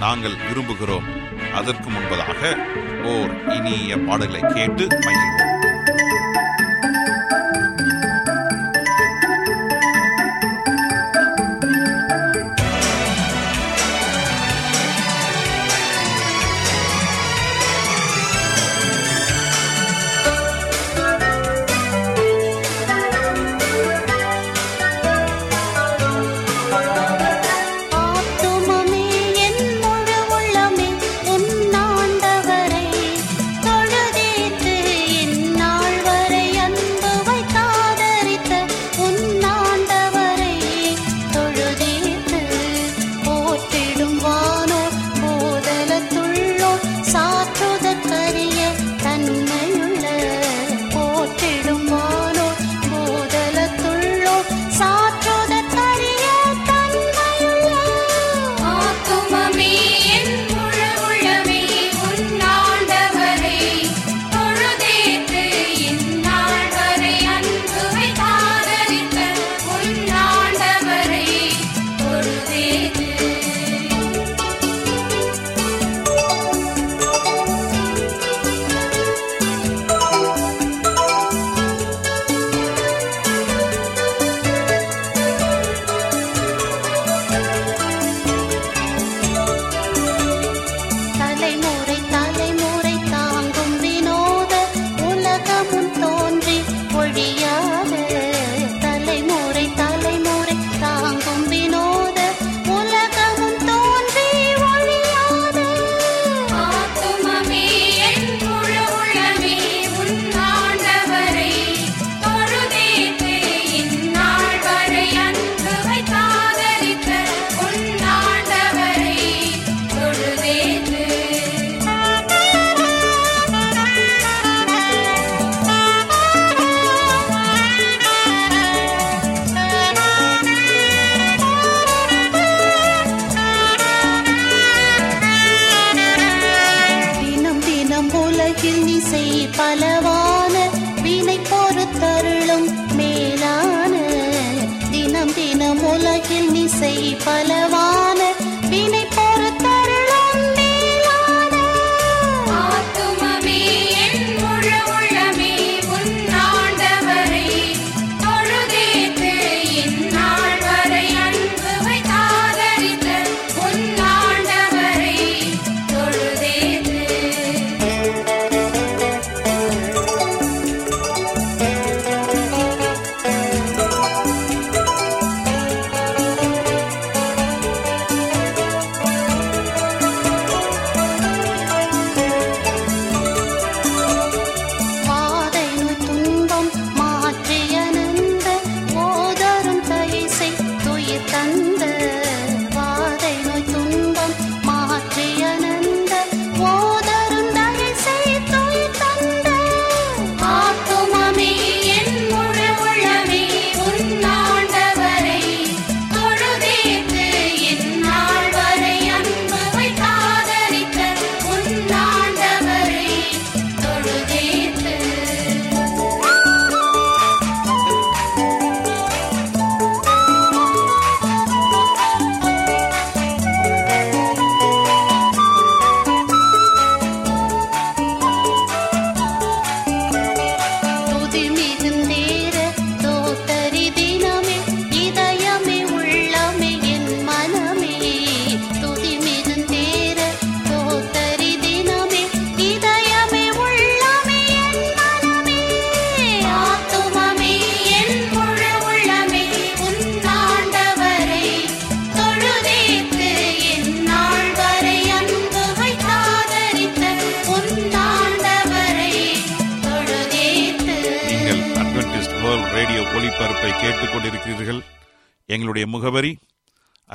நாங்கள் விரும்புகிறோம். அதற்கு முன்பதாக ஓர் இனிய பாடலை கேட்டு மகிழ்வோம்.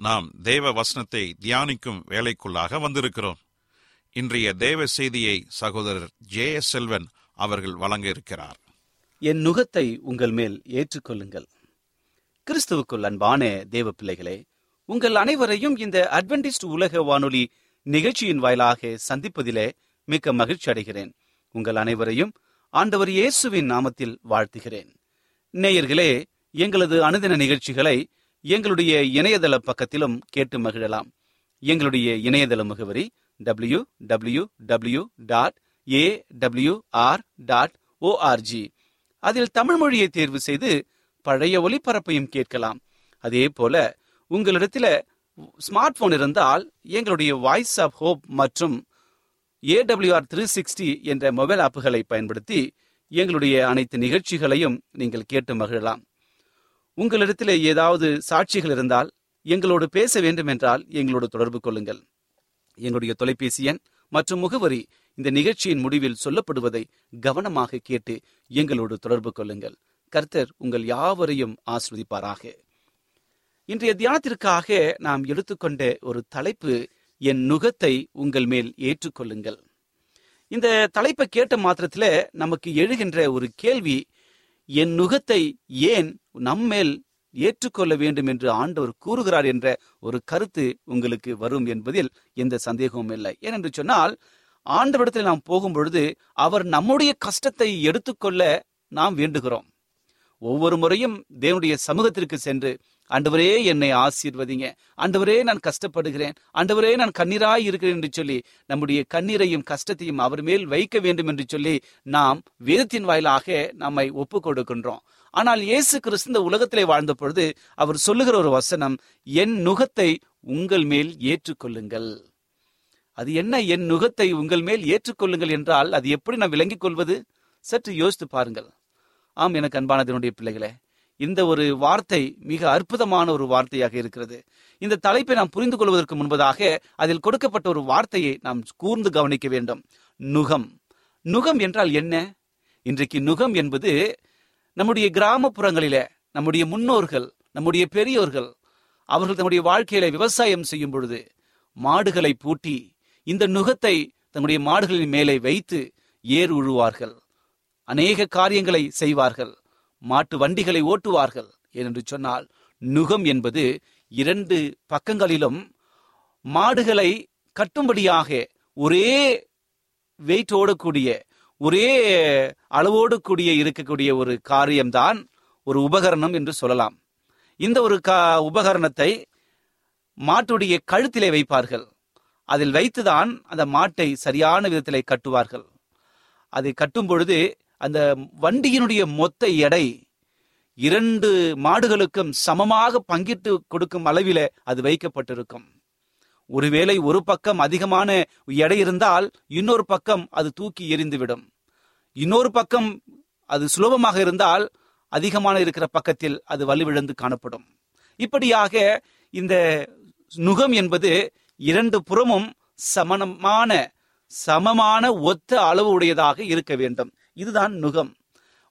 நாம் தேவ வசனத்தை தியானிக்கும் வேலைக்குள்ளாக வந்திருக்கிறோம். இன்றைய தேவ செய்தியை சகோதரர் ஜே எஸ் செல்வன் அவர்கள் வழங்க இருக்கிறார் என் நுகத்தை உங்கள் மேல் ஏற்றுக்கொள்ளுங்கள். கிறிஸ்துவுக்குள் அன்பான தேவ பிள்ளைகளே உங்கள் அனைவரையும் இந்த அட்வென்டிஸ்ட் உலக வானொலி நிகழ்ச்சியின் வாயிலாக சந்திப்பதிலே மிக்க மகிழ்ச்சி அடைகிறேன். உங்கள் அனைவரையும் ஆண்டவர் இயேசுவின் நாமத்தில் வாழ்த்துகிறேன். நேயர்களே எங்களது அனுதின நிகழ்ச்சிகளை எங்களுடைய இணையதள பக்கத்திலும் கேட்டு மகிழலாம். எங்களுடைய இணையதள முகவரி W W W dot A W R dot ORG அதில் தமிழ் மொழியை தேர்வு செய்து பழைய ஒளிபரப்பையும் கேட்கலாம். அதே போல உங்களிடத்தில் ஸ்மார்ட் போன் இருந்தால் எங்களுடைய வாய்ஸ் ஆஃப் ஹோப் மற்றும் ஏடபிள்யூஆர் த்ரீ சிக்ஸ்டி என்ற மொபைல் ஆப்புகளை பயன்படுத்தி எங்களுடைய அனைத்து நிகழ்ச்சிகளையும் நீங்கள் கேட்டு மகிழலாம். உங்களிடத்தில் ஏதாவது சாட்சிகள் இருந்தால் எங்களோடு பேச வேண்டும் என்றால் எங்களோடு தொடர்பு கொள்ளுங்கள். எங்களுடைய தொலைபேசி எண் மற்றும் முகவரி இந்த நிகழ்ச்சியின் முடிவில் சொல்லப்படுவதை கவனமாக கேட்டு எங்களோடு தொடர்பு கொள்ளுங்கள். கர்த்தர் உங்கள் யாவரையும் ஆஸ்வதிப்பாராக. இன்றைய தியானத்திற்காக நாம் எடுத்துக்கொண்ட ஒரு தலைப்பு என் நுகத்தை உங்கள் மேல் ஏற்றுக்கொள்ளுங்கள். இந்த தலைப்பை கேட்ட மாத்திரத்தில் நமக்கு எழுகின்ற ஒரு கேள்வி என் நுகத்தை ஏன் நம்மேல் ஏற்றுக்கொள்ள வேண்டும் என்று ஆண்டவர் கூறுகிறார் என்ற ஒரு கருத்து உங்களுக்கு வரும் என்பதில் எந்த சந்தேகமும் இல்லை. ஏனென்று சொன்னால் ஆண்டவரிடத்தில் நாம் போகும் பொழுது அவர் நம்முடைய கஷ்டத்தை எடுத்துக்கொள்ள நாம் வேண்டுகிறோம். ஒவ்வொரு முறையும் தேவனுடைய சமூகத்திற்கு சென்று ஆண்டவரே என்னை ஆசீர்வதிங்க. ஆண்டவரே நான் கஷ்டப்படுகிறேன். ஆண்டவரே நான் கண்ணீராய் இருக்கிறேன் என்று சொல்லி நம்முடைய கண்ணீரையும் கஷ்டத்தையும் அவர் மேல் வைக்க வேண்டும் என்று சொல்லி நாம் வேதத்தின் வாயிலாக நம்மை ஒப்பு கொடுக்கின்றோம் ஆனால் இயேசு கிறிஸ்து இந்த உலகத்திலே வாழ்ந்த பொழுது அவர் சொல்லுகிற ஒரு வசனம் என் நுகத்தை உங்கள் மேல் ஏற்றுக்கொள்ளுங்கள். அது என்ன? என் நுகத்தை உங்கள் மேல் ஏற்றுக்கொள்ளுங்கள் என்றால் அது எப்படி நாம் விளங்கிக் கொள்வது? சற்று யோசித்து பாருங்கள். ஆம் எனக்கு அன்பானதனுடைய பிள்ளைகளே இந்த ஒரு வார்த்தை மிக அற்புதமான ஒரு வார்த்தையாக இருக்கிறது. இந்த தலைப்பை நாம் புரிந்து கொள்வதற்கு முன்பதாக அதில் கொடுக்கப்பட்ட ஒரு வார்த்தையை நாம் கூர்ந்து கவனிக்க வேண்டும். நுகம். நுகம் என்றால் என்ன? இன்றைக்கு நுகம் என்பது நம்முடைய கிராமப்புறங்களில நம்முடைய முன்னோர்கள் நம்முடைய பெரியோர்கள் அவர்கள் தம்முடைய வாழ்க்கையில விவசாயம் செய்யும் பொழுது மாடுகளை பூட்டி இந்த நுகத்தை தன்னுடைய மாடுகளின் மேலே வைத்து ஏர் உழுவார்கள். அநேக காரியங்களை செய்வார்கள். மாட்டு வண்டிகளை ஓட்டுவார்கள் ஏனென்று சொன்னால் நுகம் என்பது இரண்டு பக்கங்களிலும் மாடுகளை கட்டும்படியாக ஒரே வெயிட் ஓடக்கூடிய ஒரே அளவோடு கூடிய இருக்கக்கூடிய ஒரு காரியம்தான் ஒரு உபகரணம் என்று சொல்லலாம். இந்த ஒரு கா உபகரணத்தை மாட்டுடைய கழுத்திலே வைப்பார்கள். அதில் வைத்துதான் அந்த மாட்டை சரியான விதத்திலே கட்டுவார்கள். அதை கட்டும் பொழுது அந்த வண்டியினுடைய மொத்த எடை இரண்டு மாடுகளுக்கும் சமமாக பங்கிட்டு கொடுக்கும் அளவிலே அது வைக்கப்பட்டிருக்கும். ஒருவேளை ஒரு பக்கம் அதிகமான எடை இருந்தால் இன்னொரு பக்கம் அது தூக்கி எரிந்துவிடும் இன்னொரு பக்கம் அது சுலபமாக இருந்தால் அதிகமான இருக்கிற பக்கத்தில் அது வலுவிழந்து காணப்படும். இப்படியாக இந்த நுகம் என்பது இரண்டு புறமும் சமனமான சமமான ஒத்த அளவு உடையதாக இருக்க வேண்டும். இதுதான் நுகம்.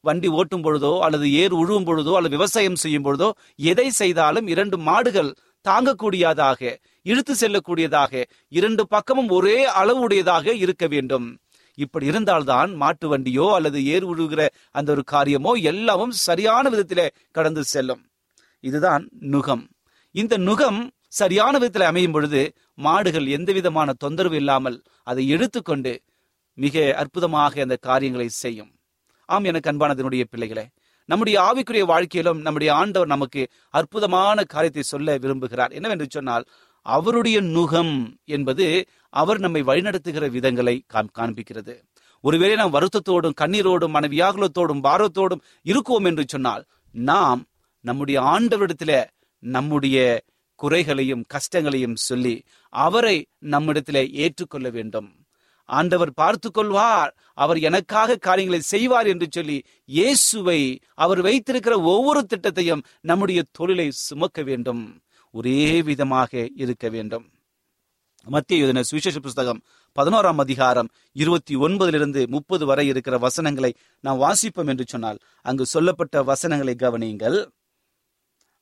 வண்டி ஓட்டும் பொழுதோ அல்லது ஏர் உழுவும் பொழுதோ அல்லது விவசாயம் செய்யும் பொழுதோ எதை செய்தாலும் இரண்டு மாடுகள் தாங்கக்கூடியதாக இழுத்து செல்லக்கூடியதாக இரண்டு பக்கமும் ஒரே அளவு உடையதாக இருக்க வேண்டும். இப்படி இருந்தால்தான் மாட்டு வண்டியோ அல்லது ஏர் உழுகிற அந்த ஒரு காரியமோ எல்லாமும் சரியான விதத்திலே கடந்து செல்லும். இதுதான் நுகம். இந்த நுகம் சரியான விதத்தில் அமையும் பொழுது மாடுகள் எந்த விதமான தொந்தரவு இல்லாமல் அதை எடுத்துக்கொண்டு மிக அற்புதமாக அந்த காரியங்களை செய்யும். ஆம் எனக்கு அன்பானதனுடைய பிள்ளைகளே நம்முடைய ஆவிக்குரிய வாழ்க்கையிலும் நம்முடைய ஆண்டவர் நமக்கு அற்புதமான காரியத்தை சொல்ல விரும்புகிறார். என்னவென்று சொன்னால் அவருடைய நுகம் என்பது அவர் நம்மை வழிநடத்துகிற விதங்களை காண்- காண்பிக்கிறது. ஒருவேளை நாம் வருத்தத்தோடும் கண்ணீரோடும் மன வியாகுலத்தோடும் பாரத்தோடும் இருக்குவோம் என்று சொன்னால் நாம் நம்முடைய ஆண்டவரிடத்துல நம்முடைய குறைகளையும் கஷ்டங்களையும் சொல்லி அவரை நம்மிடத்திலே ஏற்றுக்கொள்ள வேண்டும். ஆண்டவர் பார்த்து கொள்வார். அவர் எனக்காக காரியங்களை செய்வார் என்று சொல்லி இயேசுவை அவர் வைத்திருக்கிற ஒவ்வொரு திட்டத்தையும் நம்முடைய தொழிலை சுமக்க வேண்டும். ஒரே விதமாக இருக்க வேண்டும். மத்திய எழுதின சுவிசேஷ புஸ்தகம் பதினோராம் அதிகாரம் இருபத்தி ஒன்பதிலிருந்து முப்பது வரை இருக்கிற வசனங்களை நாம் வாசிப்போம் என்று சொன்னால் அங்கு சொல்லப்பட்ட வசனங்களை கவனியுங்கள்.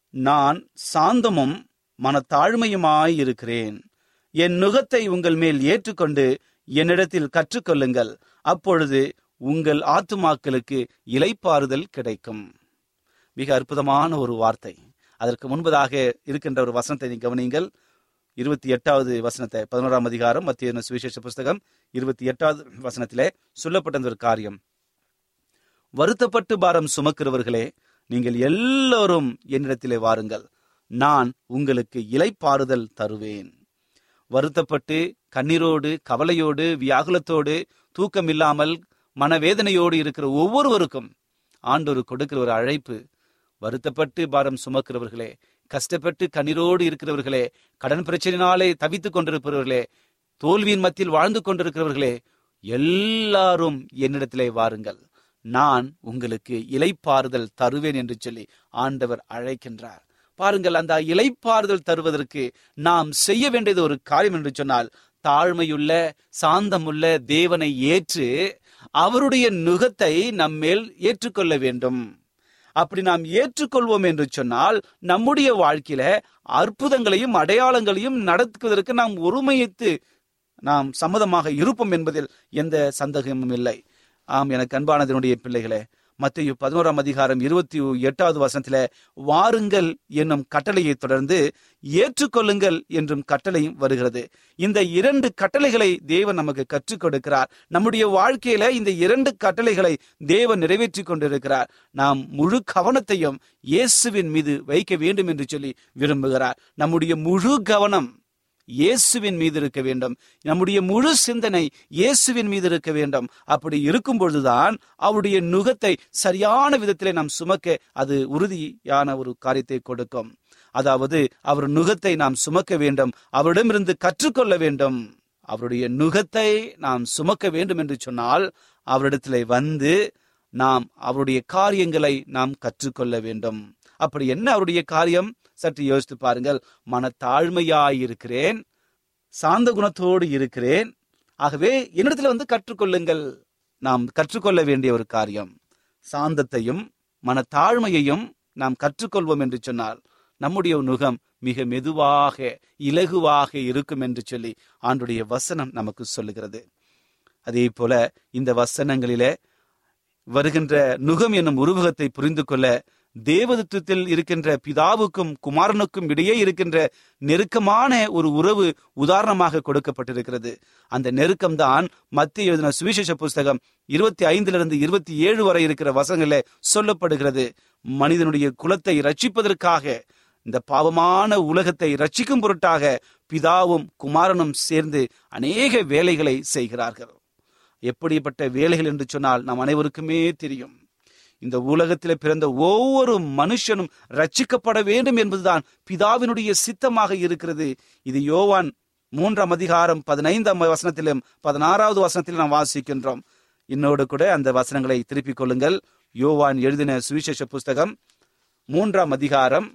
நான் சாந்தமும் மனத்தாழ்மையுமாய் இருக்கிறேன். என் நுகத்தை உங்கள் மேல் ஏற்றுக்கொண்டு என்னிடத்தில் கற்றுக்கொள்ளுங்கள். அப்பொழுது உங்கள் ஆத்துமாக்களுக்கு இலைப்பாறுதல் கிடைக்கும். மிக அற்புதமான ஒரு வார்த்தை. அதற்கு முன்பதாக இருக்கின்ற ஒரு வசனத்தை கவனியுங்கள். இருபத்தி எட்டாவது வசனத்தை பதினோராம் அதிகாரம் மத்திய சுவிசேஷ புஸ்தகம் இருபத்தி எட்டாவது வசனத்திலே சொல்லப்பட்ட ஒரு காரியம். வருத்தப்பட்டு பாரம் சுமக்கிறவர்களே நீங்கள் எல்லோரும் என்னிடத்திலே வாருங்கள். நான் உங்களுக்கு இலைப்பாறுதல் தருவேன். வருத்தப்பட்டு கண்ணீரோடு கவலையோடு வியாகுலத்தோடு தூக்கம் இல்லாமல் மனவேதனையோடு இருக்கிற ஒவ்வொருவருக்கும் ஆண்டோரு கொடுக்கிற ஒரு அழைப்பு வருத்தப்பட்டு பாரம் சுமக்கிறவர்களே கஷ்டப்பட்டு கண்ணீரோடு இருக்கிறவர்களே கடன் பிரச்சனையினாலே தவித்துக் கொண்டிருப்பவர்களே தோல்வியின் மத்தியில் வாழ்ந்து கொண்டிருக்கிறவர்களே எல்லாரும் என்னிடத்திலே வாருங்கள். நான் உங்களுக்கு இலைப்பாறுதல் தருவேன் என்று சொல்லி ஆண்டவர் அழைக்கின்றார். பாருங்கள் அந்த இலைப்பாறுதல் தருவதற்கு நாம் செய்ய வேண்டியது ஒரு காரியம் என்று சொன்னால் தாழ்மையுள்ள சாந்தமுள்ள தேவனை ஏற்று அவருடைய நுகத்தை நம்மேல் ஏற்றுக்கொள்ள வேண்டும். அப்படி நாம் ஏற்றுக்கொள்வோம் என்று சொன்னால் நம்முடைய வாழ்க்கையில அற்புதங்களையும் அடையாளங்களையும் நடத்துவதற்கு நாம் ஒருமையத்து நாம் சம்மதமாக இருப்போம் என்பதில் எந்த சந்தேகமும் இல்லை. ஆம் எனக்கு அன்பானதனுடைய பிள்ளைகளே மத்திய பதினோராம் அதிகாரம் இருபத்தி எட்டாவது வசனத்துல வாருங்கள் என்னும் கட்டளையை தொடர்ந்து ஏற்றுக்கொள்ளுங்கள் என்றும் கட்டளையும் வருகிறது. இந்த இரண்டு கட்டளைகளை தேவன் நமக்கு கற்றுக் கொடுக்கிறார். நம்முடைய வாழ்க்கையில இந்த இரண்டு கட்டளைகளை தேவன் நிறைவேற்றி கொண்டிருக்கிறார். நாம் முழு கவனத்தையும் இயேசுவின் மீது வைக்க வேண்டும் என்று சொல்லி விரும்புகிறார். நம்முடைய முழு கவனம் இயேசுவின் மீது இருக்க வேண்டும். நம்முடைய முழு சிந்தனை இயேசுவின் மீது இருக்க வேண்டும். அப்படி இருக்கும் பொழுதுதான் அவருடைய நுகத்தை சரியான விதத்திலே நாம் சுமக்க அது உறுதியான ஒரு காரியத்தை கொடுக்கும். அதாவது அவர் நுகத்தை நாம் சுமக்க வேண்டும். அவரிடமிருந்து கற்றுக்கொள்ள வேண்டும். அவருடைய நுகத்தை நாம் சுமக்க வேண்டும் என்று சொன்னால் அவரிடத்திலே வந்து நாம் அவருடைய காரியங்களை நாம் கற்றுக்கொள்ள வேண்டும். அப்படி என்ன அவருடைய காரியம்? சற்று யோசித்து பாருங்கள். மனத்தாழ்மையாயிருக்கிறேன். சாந்த குணத்தோடு இருக்கிறேன். ஆகவே என்னிடத்துல வந்து கற்றுக்கொள்ளுங்கள். நாம் கற்றுக்கொள்ள வேண்டிய ஒரு காரியம். சாந்தத்தையும் மனத்தாழ்மையையும் நாம் கற்றுக்கொள்வோம் என்று சொன்னால் நம்முடைய நுகம் மிக மெதுவாக இலகுவாக இருக்கும் என்று சொல்லி ஆண்டுடைய வசனம் நமக்கு சொல்லுகிறது. அதே போல இந்த வசனங்களிலே வருகின்ற நுகம் என்னும் உருவகத்தை புரிந்து கொள்ள தேவதத்துவத்தில் இருக்கின்ற பிதாவுக்கும் குமாரனுக்கும் இடையே இருக்கின்ற நெருக்கமான ஒரு உறவு உதாரணமாக கொடுக்கப்பட்டிருக்கிறது. அந்த நெருக்கம்தான் மத்திய எழுதின சுவிசேஷ புஸ்தகம் இருபத்தி ஐந்திலிருந்து இருபத்தி ஏழு வரை இருக்கிற வசங்கள சொல்லப்படுகிறது. மனிதனுடைய குலத்தை ரட்சிப்பதற்காக இந்த பாவமான உலகத்தை ரட்சிக்கும் பொருட்டாக பிதாவும் குமாரனும் சேர்ந்து அநேக வேலைகளை செய்கிறார்கள். எப்படிப்பட்ட வேலைகள் என்று சொன்னால் நாம் அனைவருக்குமே தெரியும். இந்த உலகத்தில் பிறந்த ஒவ்வொரு மனுஷனும் ரட்சிக்கப்பட வேண்டும் என்பதுதான் பிதாவினுடைய சித்தமாக இருக்கிறது. இது யோவான் மூன்றாம் அதிகாரம் பதினைந்தாம் வசனத்திலும் பதினாறாவது வசனத்திலும் நாம் வாசிக்கின்றோம். இன்னோடு கூட அந்த வசனங்களை திருப்பிக் கொள்ளுங்கள். யோவான் எழுதின சுவிசேஷ புஸ்தகம் மூன்றாம் அதிகாரம்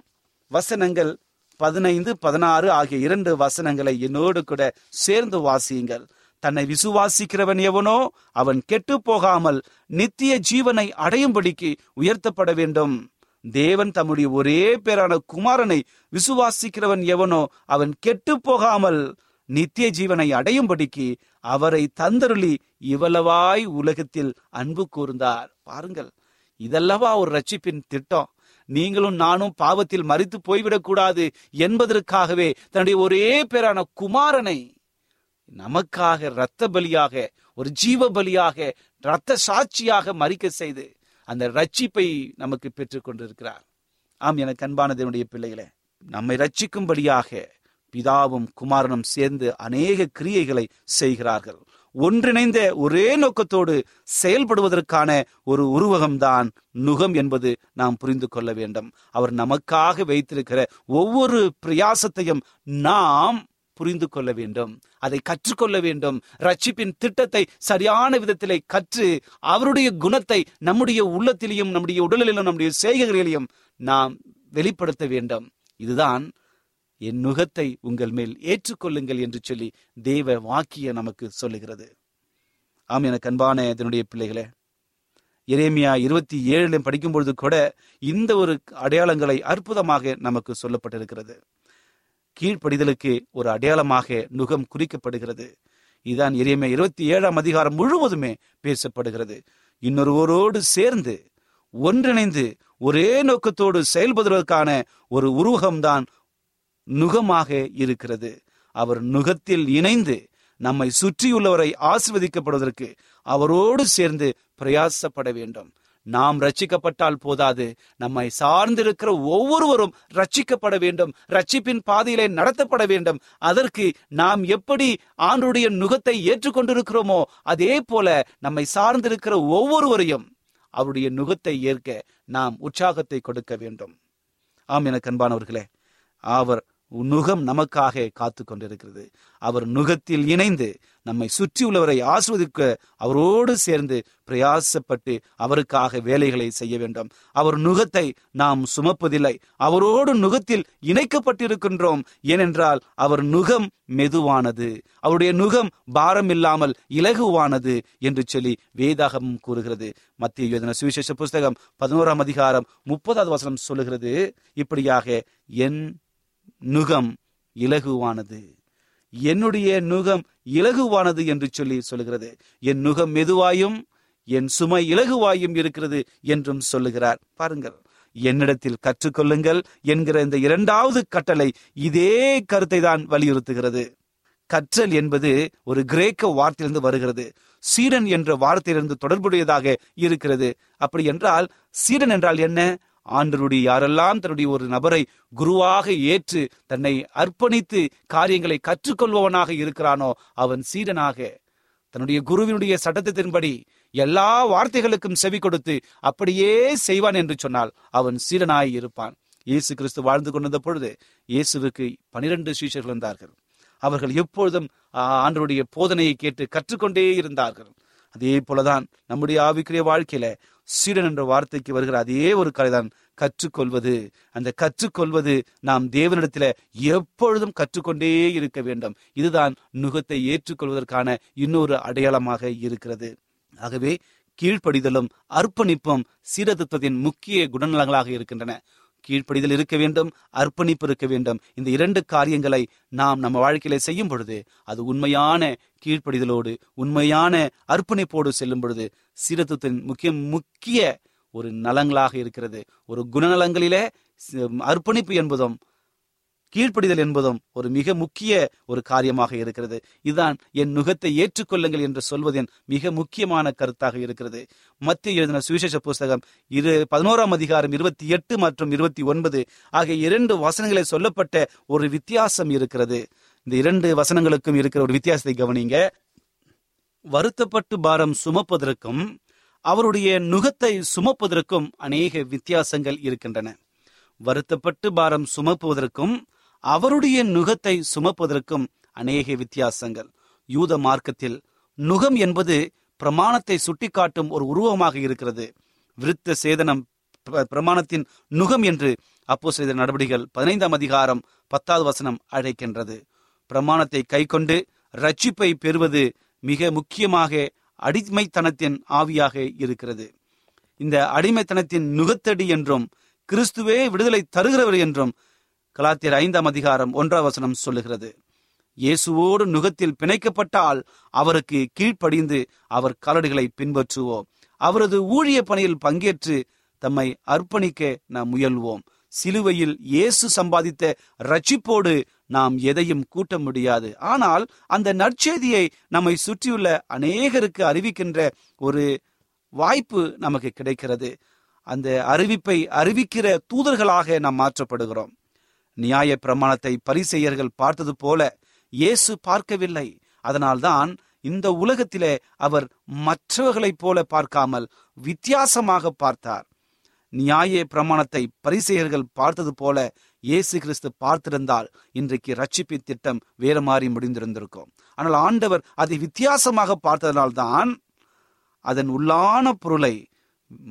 வசனங்கள் பதினைந்து பதினாறு ஆகிய இரண்டு வசனங்களை என்னோடு கூட சேர்ந்து வாசியுங்கள். தன்னை விசுவாசிக்கிறவன் எவனோ அவன் கெட்டு போகாமல் நித்திய ஜீவனை அடையும்படிக்கு உயர்த்தப்பட வேண்டும். தேவன் தம்முடைய ஒரே பேரான குமாரனை விசுவாசிக்கிறவன் எவனோ அவன் கெட்டு போகாமல் நித்திய ஜீவனை அடையும்படிக்கு அவரை தந்தருளி இவ்வளவாய் உலகத்தில் அன்பு கூர்ந்தார். பாருங்கள் இதல்லவா ஒரு ரட்சிப்பின் திட்டம். நீங்களும் நானும் பாவத்தில் மறித்து போய்விடக் கூடாது என்பதற்காகவே தன்னுடைய ஒரே பேரான குமாரனை நமக்காக இரத்த பலியாக ஒரு ஜீவ பலியாக இரத்த சாட்சியாக மறிக்க செய்து அந்த ரட்சிப்பை நமக்கு பெற்றுக் கொண்டிருக்கிறார். ஆம் எனக்கு அன்பானதனுடைய பிள்ளைகளே நம்மை ரட்சிக்கும்படியாக பிதாவும் குமாரனும் சேர்ந்து அநேக கிரியைகளை செய்கிறார்கள். ஒன்றிணைந்த ஒரே நோக்கத்தோடு செயல்படுவதற்கான ஒரு உருவகம்தான் நுகம் என்பது நாம் புரிந்து கொள்ள வேண்டும். அவர் நமக்காக வைத்திருக்கிற ஒவ்வொரு பிரயாசத்தையும் நாம் புரிந்து கொள்ள வேண்டும். அதை கற்றுக்கொள்ள வேண்டும். ரட்சிப்பின் திட்டத்தை சரியான விதத்திலே கற்று அவருடைய குணத்தை நம்முடைய உள்ளத்திலையும் நம்முடைய உடலிலும் நம்முடைய செய்கைகளிலும் நாம் வெளிப்படுத்த வேண்டும். இதுதான் என் நுகத்தை உங்கள் மேல் ஏற்றுக்கொள்ளுங்கள் என்று சொல்லி தேவ வாக்கிய நமக்கு சொல்லுகிறது. ஆம் எனக்கு அன்பான இதனுடைய பிள்ளைகளே எரேமியா இருபத்தி ஏழுல படிக்கும் பொழுது கூட இந்த ஒரு அடையாளங்களை அற்புதமாக நமக்கு சொல்லப்பட்டிருக்கிறது. கீழ்ப்படிதலுக்கு ஒரு அடையாளமாக நுகம் குறிக்கப்படுகிறது. இதுதான் எரியமை இருபத்தி ஏழாம் அதிகாரம் முழுவதுமே பேசப்படுகிறது. இன்னொருவரோடு சேர்ந்து ஒன்றிணைந்து ஒரே நோக்கத்தோடு செயல்படுவதற்கான ஒரு உருவகம்தான் நுகமாக இருக்கிறது. அவர் நுகத்தில் இணைந்து நம்மை சுற்றியுள்ளவரை ஆசிர்வதிக்கப்படுவதற்கு அவரோடு சேர்ந்து பிரயாசப்பட வேண்டும். நாம் ரட்சிக்கப்பட்டால் போதாது. நம்மை சார்ந்திருக்கிற ஒவ்வொருவரும் ரட்சிக்கப்பட வேண்டும். ரட்சிப்பின் பாதையிலே நடத்தப்பட வேண்டும். அதற்கு நாம் எப்படி ஆண்டுடைய நுகத்தை ஏற்றுக்கொண்டிருக்கிறோமோ அதே போல நம்மை சார்ந்திருக்கிற ஒவ்வொருவரையும் அவருடைய நுகத்தை ஏற்க நாம் உற்சாகத்தை கொடுக்க வேண்டும். ஆம் எனக்கு அன்பானவர்களே அவர் நுகம் நமக்காக காத்து கொண்டிருக்கிறது அவர் நுகத்தில் இணைந்து நம்மை சுற்றியுள்ளவரை ஆஸ்வதிக்க அவரோடு சேர்ந்து பிரயாசப்பட்டு அவருக்காக வேலைகளை செய்ய வேண்டும். அவர் நுகத்தை நாம் சுமப்பதில்லை. அவரோடு நுகத்தில் இணைக்கப்பட்டிருக்கின்றோம். ஏனென்றால் அவர் நுகம் மெதுவானது. அவருடைய நுகம் பாரம் இல்லாமல் இலகுவானது என்று சொல்லி வேதாகமும் கூறுகிறது. மத்திய யோதன சுவிசேஷ புஸ்தகம் பதினோராம் அதிகாரம் முப்பதாவது வசனம் சொல்லுகிறது. இப்படியாக என் நுகம் இலகுவானது. என்னுடைய நுகம் இலகுவானது என்று சொல்லி சொல்லுகிறது. என் நுகம் மெதுவாயும் என் சுமை இலகுவாயும் இருக்கிறது என்றும் சொல்லுகிறார். பாருங்கள் என்னிடத்தில் கற்றுக்கொள்ளுங்கள் என்கிற இந்த இரண்டாவது கட்டளை இதே கருத்தை தான் வலியுறுத்துகிறது. கற்றல் என்பது ஒரு கிரேக்க வார்த்தையிலிருந்து வருகிறது. சீரன் என்ற வார்த்தையிலிருந்து தொடர்புடையதாக இருக்கிறது. அப்படி என்றால் சீரன் என்றால் என்ன? ஆண்டருடைய யாரெல்லாம் தன்னுடைய ஒரு நபரை குருவாக ஏற்று தன்னை அர்ப்பணித்து காரியங்களை கற்றுக்கொள்பவனாக இருக்கிறானோ அவன் சீடனாக. தன்னுடைய குருவினுடைய சட்டத்தின்படி எல்லா வார்த்தைகளுக்கும் செவி கொடுத்து அப்படியே செய்வான் என்று சொன்னால் அவன் சீடனாய் இருப்பான். இயேசு கிறிஸ்து வாழ்ந்து கொண்டிருந்த பொழுது இயேசுவுக்கு பனிரெண்டு சீஷர்கள் இருந்தார்கள் அவர்கள் எப்பொழுதும் ஆண்டருடைய போதனையை கேட்டு கற்றுக்கொண்டே இருந்தார்கள். அதே போலதான் நம்முடைய ஆவிக்குரிய வாழ்க்கையில சீடன் என்ற வார்த்தைக்கு வருகிற அதே ஒரு கலைதான் கற்றுக்கொள்வது. அந்த கற்றுக்கொள்வது நாம் தேவனிடத்துல எப்பொழுதும் கற்றுக்கொண்டே இருக்க வேண்டும். இதுதான் நுகத்தை ஏற்றுக்கொள்வதற்கான இன்னொரு அடையாளமாக இருக்கிறது. ஆகவே கீழ்ப்படிதலும் அர்ப்பணிப்பும் சீரதத்துவத்தின் முக்கிய குணநலங்களாக இருக்கின்றன. கீழ்ப்படிதல் இருக்க வேண்டும் அர்ப்பணிப்பு இருக்க வேண்டும். இந்த இரண்டு காரியங்களை நாம் நம்ம வாழ்க்கையில செய்யும் பொழுது அது உண்மையான கீழ்ப்படிதலோடு உண்மையான அர்ப்பணிப்போடு செல்லும் பொழுது சீரத்துவத்தின் முக்கிய முக்கிய ஒரு நலங்களாக இருக்கிறது. ஒரு குணநலங்களிலே அர்ப்பணிப்பு என்பதும் கீழ்ப்படிதல் என்பதும் ஒரு மிக முக்கிய ஒரு காரியமாக இருக்கிறது. இதுதான் என் நுகத்தை ஏற்றுக்கொள்ளுங்கள் என்று சொல்வதின் மிக முக்கியமான கருத்தாக இருக்கிறது. மத்திய எழுதின சுவிசேஷ புஸ்தகம் இரு பதினோராம் அதிகாரம் இருபத்தி எட்டு மற்றும் இருபத்தி ஒன்பது ஆகிய இரண்டு வசனங்களை சொல்லப்பட்ட ஒரு வித்தியாசம் இருக்கிறது. இந்த இரண்டு வசனங்களுக்கும் இருக்கிற ஒரு வித்தியாசத்தை கவனிங்க. வருத்தப்பட்டு பாரம் சுமப்பதற்கும் அவருடைய நுகத்தை சுமப்பதற்கும் அநேக வித்தியாசங்கள் இருக்கின்றன. வருத்தப்பட்டு பாரம் சுமப்புவதற்கும் அவருடைய நுகத்தை சுமப்பதற்கும் அநேக வித்தியாசங்கள். யூத மார்க்கத்தில் நுகம் என்பது பிரமாணத்தை சுட்டிக்காட்டும் ஒரு உருவமாக இருக்கிறது. விருத்த சேதனம் பிரமாணத்தின் நுகம் என்று அப்போ செய்த நடவடிக்கைகள் பதினைந்தாம் அதிகாரம் பத்தாவது வசனம் அழைக்கின்றது. பிரமாணத்தை கை கொண்டு ரட்சிப்பை பெறுவது மிக முக்கியமாக அடிமைத்தனத்தின் ஆவியாக இருக்கிறது. இந்த அடிமைத்தனத்தின் நுகத்தடி என்றும் கிறிஸ்துவே விடுதலை தருகிறவர் என்றும் கலாத்தியர் ஐந்தாம் அதிகாரம் ஒன்றாம் வசனம் சொல்லுகிறது. இயேசுவோடு நுகத்தில் பிணைக்கப்பட்டால் அவருக்கு கீழ்ப்படிந்து அவர் காலடிகளை பின்பற்றுவோம். அவரது ஊழிய பணியில் பங்கேற்று தம்மை அர்ப்பணிக்க நாம் முயல்வோம். சிலுவையில் இயேசு சம்பாதித்த ரட்சிப்போடு நாம் எதையும் கூட்ட முடியாது. ஆனால் அந்த நற்செய்தியை நம்மை சுற்றியுள்ள அநேகருக்கு அறிவிக்கின்ற ஒரு வாய்ப்பு நமக்கு கிடைக்கிறது. அந்த அறிவிப்பை அறிவிக்கிற தூதர்களாக நாம் மாற்றப்படுகிறோம். நியாய பிரமாணத்தை பரிசெயர்கள் பார்த்தது போல இயேசு பார்க்கவில்லை. அதனால்தான் இந்த உலகத்திலே அவர் மற்றவர்களைப் போல பார்க்காமல் வித்தியாசமாக பார்த்தார். நியாய பிரமாணத்தை பரிசெயர்கள் பார்த்தது போல இயேசு கிறிஸ்து பார்த்திருந்தால் இன்றைக்கு ரட்சிப்பு திட்டம் வேற மாறி முடிந்திருந்திருக்கும். ஆனால் ஆண்டவர் அதை வித்தியாசமாக பார்த்ததனால்தான் அதன் உள்ளான பொருளை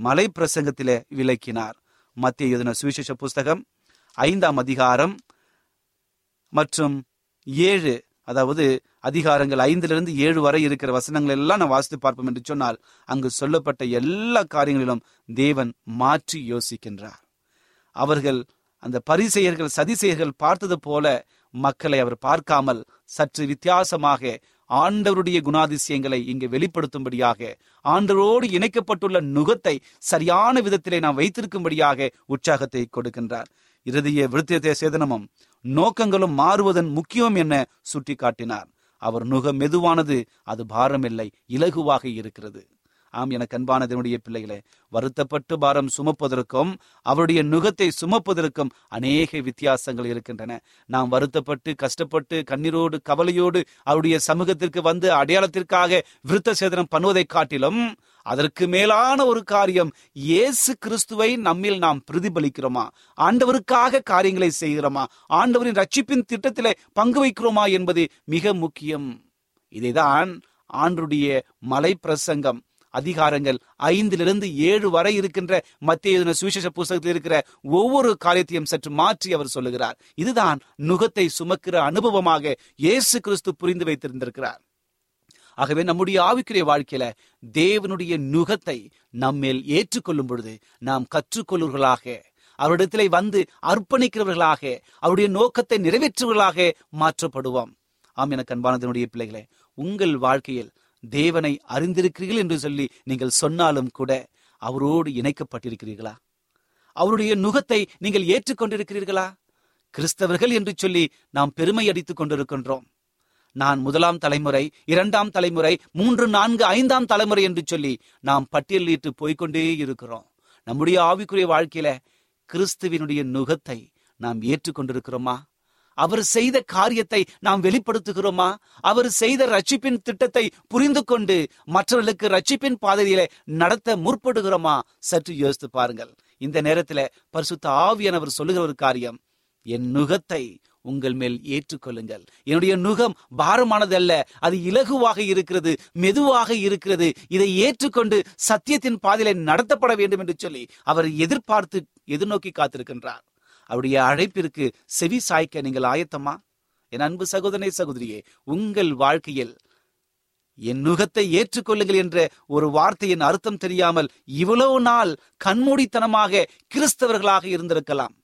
மலை பிரசங்கத்திலே விளக்கினார். மத்திய எழுதின சுவிசேஷ புஸ்தகம் ஐந்தாம் அதிகாரம் மற்றும் ஏழு அதாவது அதிகாரங்கள் ஐந்திலிருந்து ஏழு வரை இருக்கிற வசனங்கள் எல்லாம் நான் வாசித்து பார்ப்போம் என்று சொன்னால் அங்கு சொல்லப்பட்ட எல்லா காரியங்களிலும் தேவன் மாற்றி யோசிக்கின்றார். அவர்கள் அந்த பரிசெயர்கள் சதிசெயர்கள் பார்த்தது போல மக்களை அவர் பார்க்காமல் சற்று வித்தியாசமாக ஆண்டவருடைய குணாதிசயங்களை இங்கு வெளிப்படுத்தும்படியாக ஆண்டவரோடு இணைக்கப்பட்டுள்ள நுகத்தை சரியான விதத்திலே நாம் வைத்திருக்கும்படியாக உற்சாகத்தை கொடுக்கின்றார். இறுதிய விருத்தியத்தை சேதனமும் நோக்கங்களும் மாறுவதன் முக்கியம் என சுட்டிக்காட்டினார். அவர் நுக மெதுவானது அது பாரமில்லை இலகுவாக இருக்கிறது. ஆம் எனக்கு அன்பானதனுடைய பிள்ளைகளே வருத்தப்பட்டு பாரம் சுமப்பதற்கும் அவருடைய நுகத்தை சுமப்பதற்கும் அநேக வித்தியாசங்கள் இருக்கின்றன. நாம் வருத்தப்பட்டு கஷ்டப்பட்டு கண்ணீரோடு கவலையோடு அவருடைய சமூகத்திற்கு வந்து அடையாளத்திற்காக விருத்த சேதனம் பண்ணுவதை காட்டிலும் அதற்கு மேலான ஒரு காரியம் இயேசு கிறிஸ்துவை நம்மில் நாம் பிரதிபலிக்கிறோமா? ஆண்டவருக்காக காரியங்களை செய்கிறோமா? ஆண்டவரின் ரட்சிப்பின் திட்டத்திலே பங்கு வைக்கிறோமா என்பது மிக முக்கியம். இதைதான் ஆண்டுடைய மலை பிரசங்கம் அதிகாரங்கள் ஐந்திலிருந்து ஏழு வரை இருக்கின்ற மத்திய சுவிசேஷ புஸ்தகத்தில் இருக்கிற ஒவ்வொரு காரியத்தையும் சற்று மாற்றி அவர் சொல்லுகிறார். இதுதான் நுகத்தை சுமக்கிற அனுபவமாக இயேசு கிறிஸ்து புரிந்து வைத்திருந்திருக்கிறார். ஆகவே நம்முடைய ஆவிக்குரிய வாழ்க்கையில தேவனுடைய நுகத்தை நம்மேல் ஏற்றுக்கொள்ளும் பொழுது நாம் கற்றுக்கொள்வர்களாக அவரிடத்திலே வந்து அர்ப்பணிக்கிறவர்களாக அவருடைய நோக்கத்தை நிறைவேற்றுவர்களாக மாற்றப்படுவோம். ஆம் எனக்கு அன்பானதனுடைய பிள்ளைகளே உங்கள் வாழ்க்கையில் தேவனை அறிந்திருக்கிறீர்கள் என்று சொல்லி நீங்கள் சொன்னாலும் கூட அவரோடு இணைக்கப்பட்டிருக்கிறீர்களா? அவருடைய நுகத்தை நீங்கள் ஏற்றுக்கொண்டிருக்கிறீர்களா? கிறிஸ்தவர்கள் என்று சொல்லி நாம் பெருமை அடித்துக் கொண்டிருக்கின்றோம். நான் முதலாம் தலைமுறை இரண்டாம் தலைமுறை மூன்று நான்கு ஐந்தாம் தலைமுறை என்று சொல்லி நாம் பட்டியலிட்டு போய்கொண்டே இருக்கிறோம். நம்முடைய ஆவிக்குரிய வாழ்க்கையில கிறிஸ்துவினுடைய நுகத்தை நாம் ஏற்றுக்கொண்டிருக்கிறோமா? அவர் செய்த காரியத்தை நாம் வெளிப்படுத்துகிறோமா? அவர் செய்த ரட்சிப்பின் திட்டத்தை புரிந்து கொண்டு மற்றவர்களுக்கு ரட்சிப்பின் பாதையிலே நடத்த முற்படுகிறோமா? சற்று யோசித்து பாருங்கள். இந்த நேரத்துல பரிசுத்த ஆவியானவர் சொல்லுகிற ஒரு காரியம் என் நுகத்தை உங்கள் மேல் ஏற்றுக்கொள்ளுங்கள். என்னுடைய நுகம் பாரமானதல்ல அது இலகுவாக இருக்கிறது மெதுவாக இருக்கிறது. இதை ஏற்றுக்கொண்டு சத்தியத்தின் பாதையில நடத்தப்பட வேண்டும் என்று சொல்லி அவர் எதிர்பார்த்து எதிர்நோக்கி காத்திருக்கின்றார். அவருடைய அழைப்பிற்கு செவி சாய்க்க நீங்கள் ஆயத்தமா? என் அன்பு சகோதரே சகோதரியே உங்கள் வாழ்க்கையில் என் நுகத்தை ஏற்றுக்கொள்ளுங்கள் என்ற ஒரு வார்த்தையின் அர்த்தம் தெரியாமல் இவ்வளவு நாள் கண்மூடித்தனமாக கிறிஸ்தவர்களாக இருந்திருக்கலாம்.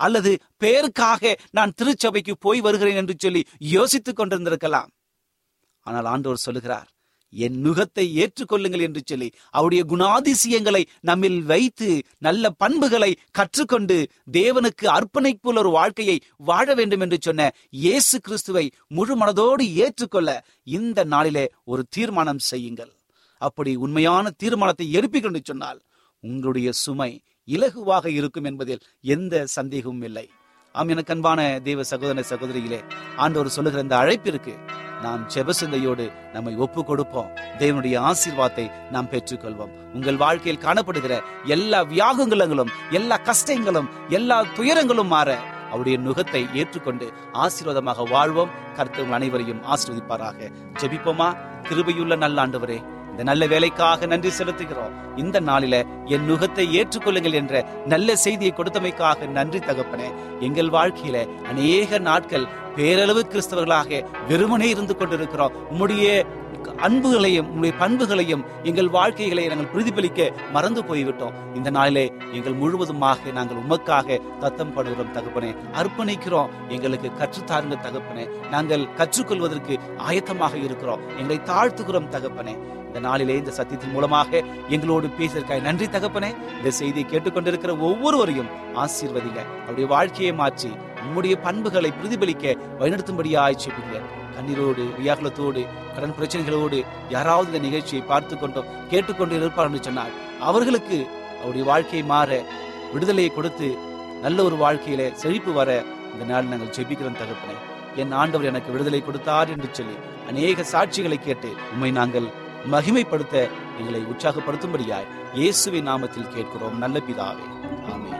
அல்லது பேருக்காக நான் திருச்சபைக்கு போய் வருகிறேன் என்று சொல்லி யோசித்துக் கொண்டிருந்திருக்கலாம். ஆனால் ஆண்டவர் சொல்லுகிறார் என் நுகத்தை ஏற்றுக்கொள்ளுங்கள் என்று சொல்லி அவருடைய குணாதிசயங்களை நம்மில் வைத்து நல்ல பண்புகளை கற்றுக்கொண்டு தேவனுக்கு அர்ப்பணிப்புள்ள ஒரு வாழ்க்கையை வாழ வேண்டும் என்று சொன்ன இயேசு கிறிஸ்துவை முழு மனதோடு ஏற்றுக்கொள்ள இந்த நாளிலே ஒரு தீர்மானம் செய்யுங்கள். அப்படி உண்மையான தீர்மானத்தை எழுப்பிக்கொண்டு சொன்னால் உங்களுடைய சுமை இலகுவாக இருக்கும் என்பதில் எந்த சந்தேகமும் இல்லை. ஆம் எனக்கு அன்பான தேவ சகோதர சகோதரிகளே ஆண்டவர் சொல்லுகிற இந்த அழைப்பிற்கு நாம் செபசிந்தையோடு நம்மை ஒப்பு கொடுப்போம் தேவனுடைய ஆசீர்வாதத்தை நாம் பெற்றுக்கொள்வோம். உங்கள் வாழ்க்கையில் காணப்படுகிற எல்லா வியாகங்களும் எல்லா கஷ்டங்களும் எல்லா துயரங்களும் மாற அவருடைய நுகத்தை ஏற்றுக்கொண்டு ஆசீர்வாதமாக வாழ்வோம். கருத்து அனைவரையும் ஆசீர்வதிப்பாராக. ஜெபிப்போமா? கிருபையுள்ள நல்ல ஆண்டவரே இந்த நல்ல வேலைக்காக நன்றி செலுத்துகிறோம். இந்த நாளில என் நுகத்தை ஏற்றுக்கொள்ளுங்கள் என்ற நல்ல செய்தியை கொடுத்தமைக்காக நன்றி தகப்பனே. எங்கள் வாழ்க்கையில அநேக நாட்கள் பேரளவு கிறிஸ்தவர்களாக வெறுமனே இருந்து கொண்டிருக்கிறோம். உம்முடைய அன்புகளையும் உங்களுடைய பண்புகளையும் எங்கள் வாழ்க்கைகளை நாங்கள் பிரதிபலிக்க மறந்து போய்விட்டோம். இந்த நாளிலே எங்கள் முழுவதுமாக நாங்கள் உமக்காக தத்தம் படுகிறோம் தகப்பனே. அர்ப்பணிக்கிறோம். எங்களுக்கு கற்றுத்தாருங்க தகப்பனே. நாங்கள் கற்றுக்கொள்வதற்கு ஆயத்தமாக இருக்கிறோம். எங்களை தாழ்த்துகிறோம் தகப்பனே. இந்த நாளிலே இந்த சத்தியத்தின் மூலமாக எங்களோடு பேசியிருக்காய். நன்றி தகப்பனே. இந்த செய்தியை கேட்டுக்கொண்டிருக்கிற ஒவ்வொருவரையும் ஆசீர்வதிங்க. அவருடைய வாழ்க்கையை மாற்றி உம்முடைய பண்புகளை பிரதிபலிக்க வழிநடத்தும்படியாய் செய்வீங்க கண்ணீரோடு வியாகுலத்தோடு கடன் பிரச்சனைகளோடு யாராவது இந்த நிகழ்ச்சியை பார்த்து கொண்டோம் கேட்டுக்கொண்டு இருப்பார் என்று சொன்னால் அவர்களுக்கு அவருடைய வாழ்க்கையை மாற விடுதலையை கொடுத்து நல்ல ஒரு வாழ்க்கையில செழிப்பு வர இந்த நாள் நாங்கள் ஜெபிக்கிறோம் தகப்பனே. என் ஆண்டவர் எனக்கு விடுதலை கொடுத்தார் என்று சொல்லி அநேக சாட்சிகளை கேட்டு உண்மை நாங்கள் மகிமைப்படுத்த எங்களை உற்சாகப்படுத்தும்படியாய் இயேசுவின் நாமத்தில் கேட்கிறோம். நல்ல பிதாவே. ஆமே